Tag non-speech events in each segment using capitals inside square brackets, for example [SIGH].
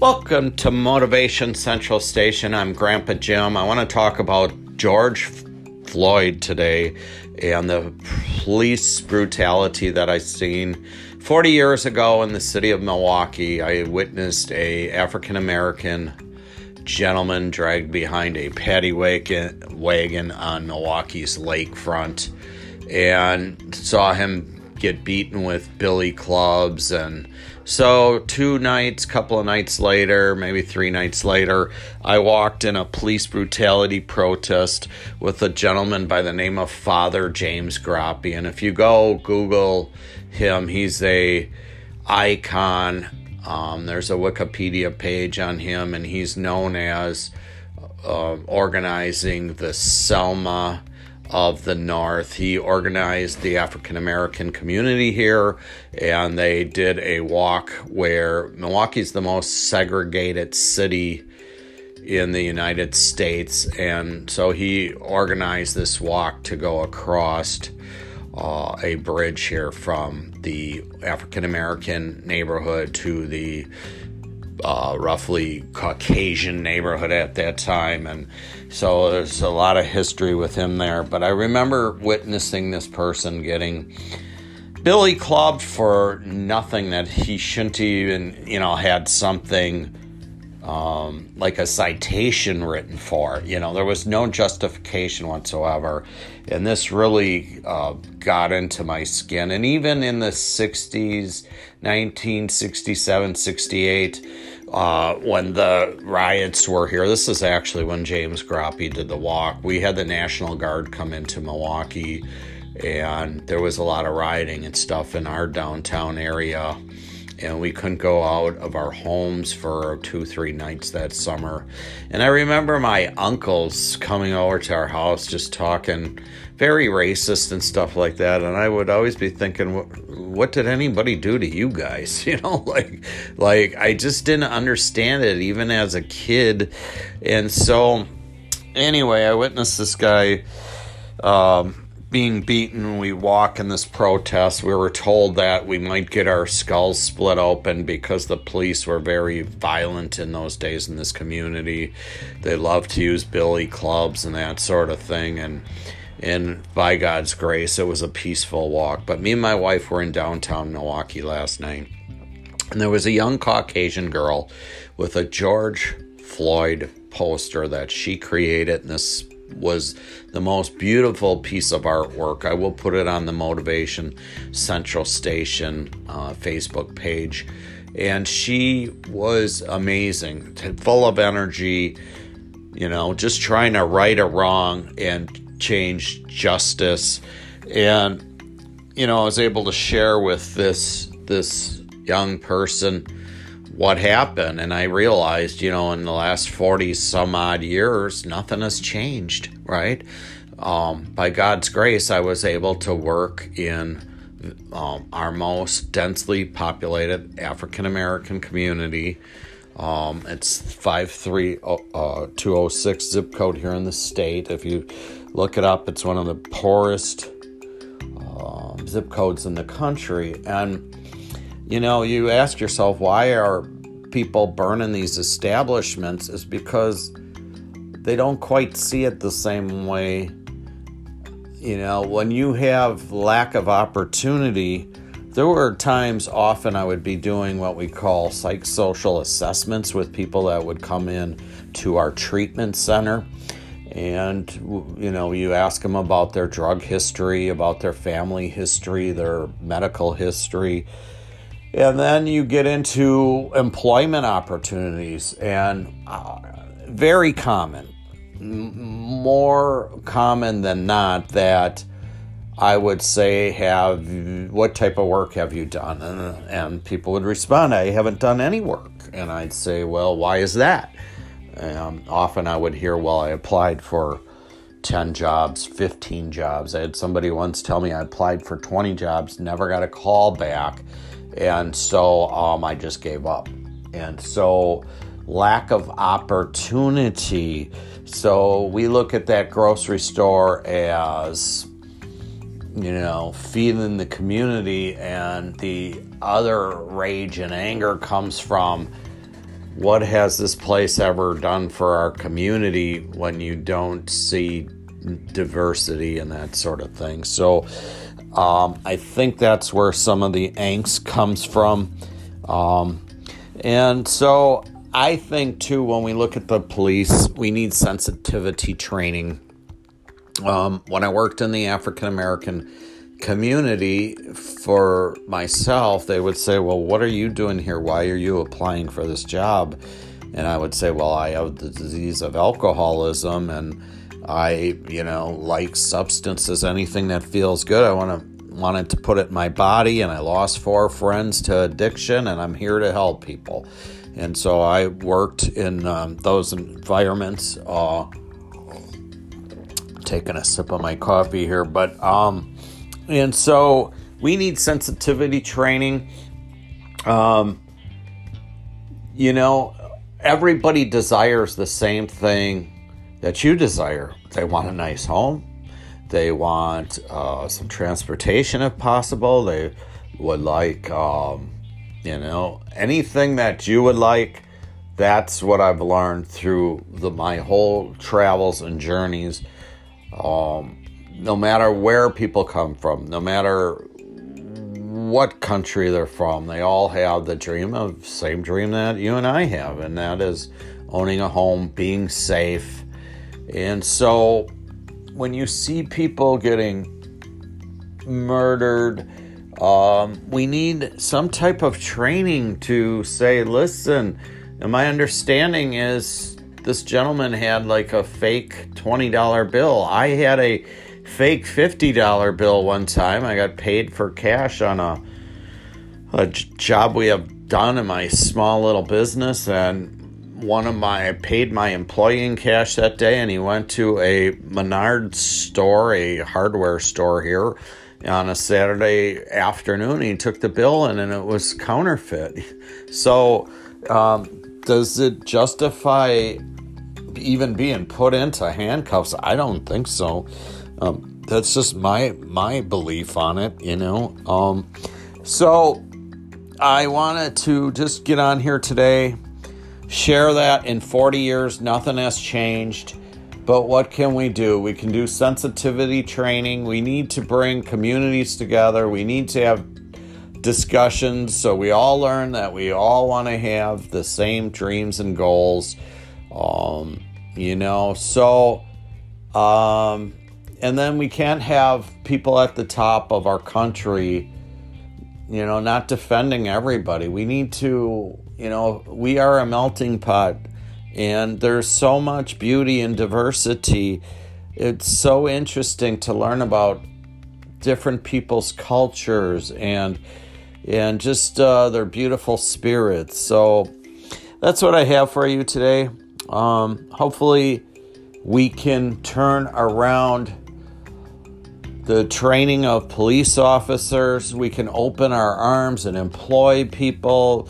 Welcome to Motivation Central Station. I'm Grandpa Jim. I want to talk about George Floyd today and the police brutality that I seen 40 years ago in the city of Milwaukee. I witnessed a African American gentleman dragged behind a paddy wagon, wagon on Milwaukee's lakefront and saw him get beaten with billy clubs and so two nights couple of nights later maybe three nights later i walked in a police brutality protest with a gentleman by the name of father james groppi and if you go google him he's a icon. Um, there's a wikipedia page on him and he's known as uh, organizing the selma of the North. He organized the African American community here, and they did a walk where Milwaukee's the most segregated city in the United States, and so he organized this walk to go across uh, a bridge here from the African American neighborhood to the uh, roughly Caucasian neighborhood at that time, and so there's a lot of history with him there. But I remember witnessing this person getting Billy clubbed for nothing that he shouldn't even, you know, had something um, like a citation written for. You know, there was no justification whatsoever. And this really uh, got into my skin. And even in the 60s, 1967, 68, uh, when the riots were here, this is actually when James Groppi did the walk. We had the National Guard come into Milwaukee, and there was a lot of rioting and stuff in our downtown area and we couldn't go out of our homes for two, three nights that summer. And I remember my uncles coming over to our house just talking very racist and stuff like that. And I would always be thinking, what, did anybody do to you guys? [LAUGHS] You know, like, like I just didn't understand it even as a kid. And so, anyway, I witnessed this guy. Um, being beaten. We walk in this protest. We were told that we might get our skulls split open because the police were very violent in those days in this community. They loved to use billy clubs and that sort of thing. And and by God's grace, it was a peaceful walk. But me and my wife were in downtown Milwaukee last night, and there was a young Caucasian girl with a George Floyd poster that she created in this was the most beautiful piece of artwork. I will put it on the Motivation Central Station uh, Facebook page. And she was amazing, full of energy, you know, just trying to right a wrong and change justice. And, you know, I was able to share with this this young person what happened. And I realized, you know, in the last 40 some odd years, nothing has changed, right? Um, by God's grace, I was able to work in um, our most densely populated African American community. Um, it's 53206 uh, zip code here in the state. If you look it up, it's one of the poorest um, zip codes in the country. And you know, you ask yourself, why are people burning these establishments? Is because they don't quite see it the same way. You know, when you have lack of opportunity, there were times often I would be doing what we call psychosocial assessments with people that would come in to our treatment center. And, you know, you ask them about their drug history, about their family history, their medical history and then you get into employment opportunities, and uh, very common, more common than not, that I would say, have what type of work have you done? And, and people would respond, I haven't done any work. And I'd say, well, why is that? Often I would hear, well, I applied for 10 jobs, 15 jobs. I had somebody once tell me I applied for 20 jobs, never got a call back and so um, I just gave up. And so, lack of opportunity. So, we look at that grocery store as, you know, feeding the community, and the other rage and anger comes from what has this place ever done for our community when you don't see diversity and that sort of thing? So um, I think that's where some of the angst comes from. Um, and so I think too, when we look at the police, we need sensitivity training. Um, when I worked in the African American community for myself, they would say, Well, what are you doing here? Why are you applying for this job? And I would say, Well, I have the disease of alcoholism and I, you know, like substances, anything that feels good. I want to wanted to put it in my body and I lost four friends to addiction and I'm here to help people. And so I worked in um, those environments. Uh, taking a sip of my coffee here, but um, and so we need sensitivity training. Um, you know, everybody desires the same thing that you desire. They want a nice home. They want uh, some transportation if possible. They would like, um, you know, anything that you would like. That's what I've learned through the, my whole travels and journeys. Um, no matter where people come from, no matter what country they're from, they all have the dream of same dream that you and I have, and that is owning a home, being safe. And so when you see people getting murdered, um, we need some type of training to say, listen, and my understanding is this gentleman had like a fake $20 bill. I had a fake $50 bill one time. I got paid for cash on a, a job we have done in my small little business. And one of my, paid my employee in cash that day, and he went to a Menard store, a hardware store here on a Saturday afternoon. He took the bill and, and it was counterfeit. [LAUGHS] So, um, does it justify even being put into handcuffs? I don't think so. Um, that's just my my belief on it, you know. Um, so I wanted to just get on here today, share that in 40 years nothing has changed. But what can we do? We can do sensitivity training. We need to bring communities together. We need to have discussions so we all learn that we all want to have the same dreams and goals. Um, you know, so um, and then we can't have people at the top of our country, you know, not defending everybody. We need to, you know, we are a melting pot and there's so much beauty and diversity. It's so interesting to learn about different people's cultures and and just uh, their beautiful spirits. So that's what I have for you today. Um, hopefully, we can turn around the training of police officers. We can open our arms and employ people.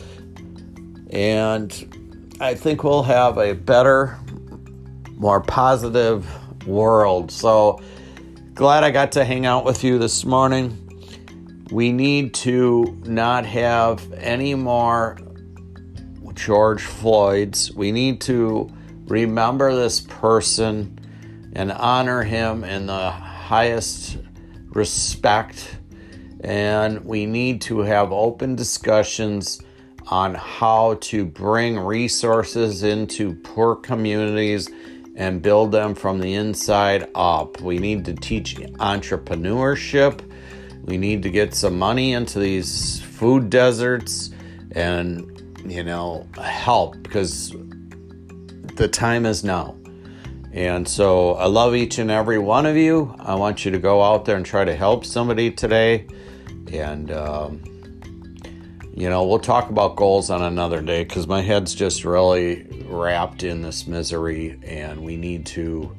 And I think we'll have a better, more positive world. So glad I got to hang out with you this morning. We need to not have any more George Floyd's. We need to remember this person and honor him in the highest respect, and we need to have open discussions on how to bring resources into poor communities and build them from the inside up. We need to teach entrepreneurship. We need to get some money into these food deserts and, you know, help because the time is now. And so I love each and every one of you. I want you to go out there and try to help somebody today. And, um, you know, we'll talk about goals on another day because my head's just really wrapped in this misery and we need to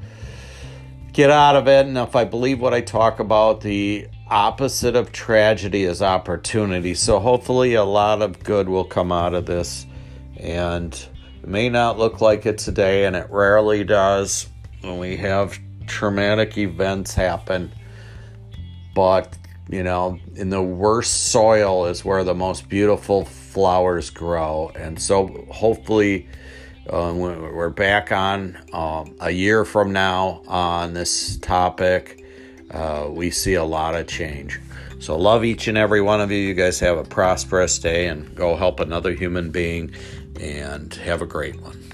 get out of it. And if I believe what I talk about, the opposite of tragedy is opportunity. So hopefully a lot of good will come out of this. And it may not look like it today, and it rarely does when we have traumatic events happen. But you know, in the worst soil is where the most beautiful flowers grow. And so hopefully, uh, we're back on um, a year from now on this topic. Uh, we see a lot of change. So, love each and every one of you. You guys have a prosperous day and go help another human being and have a great one.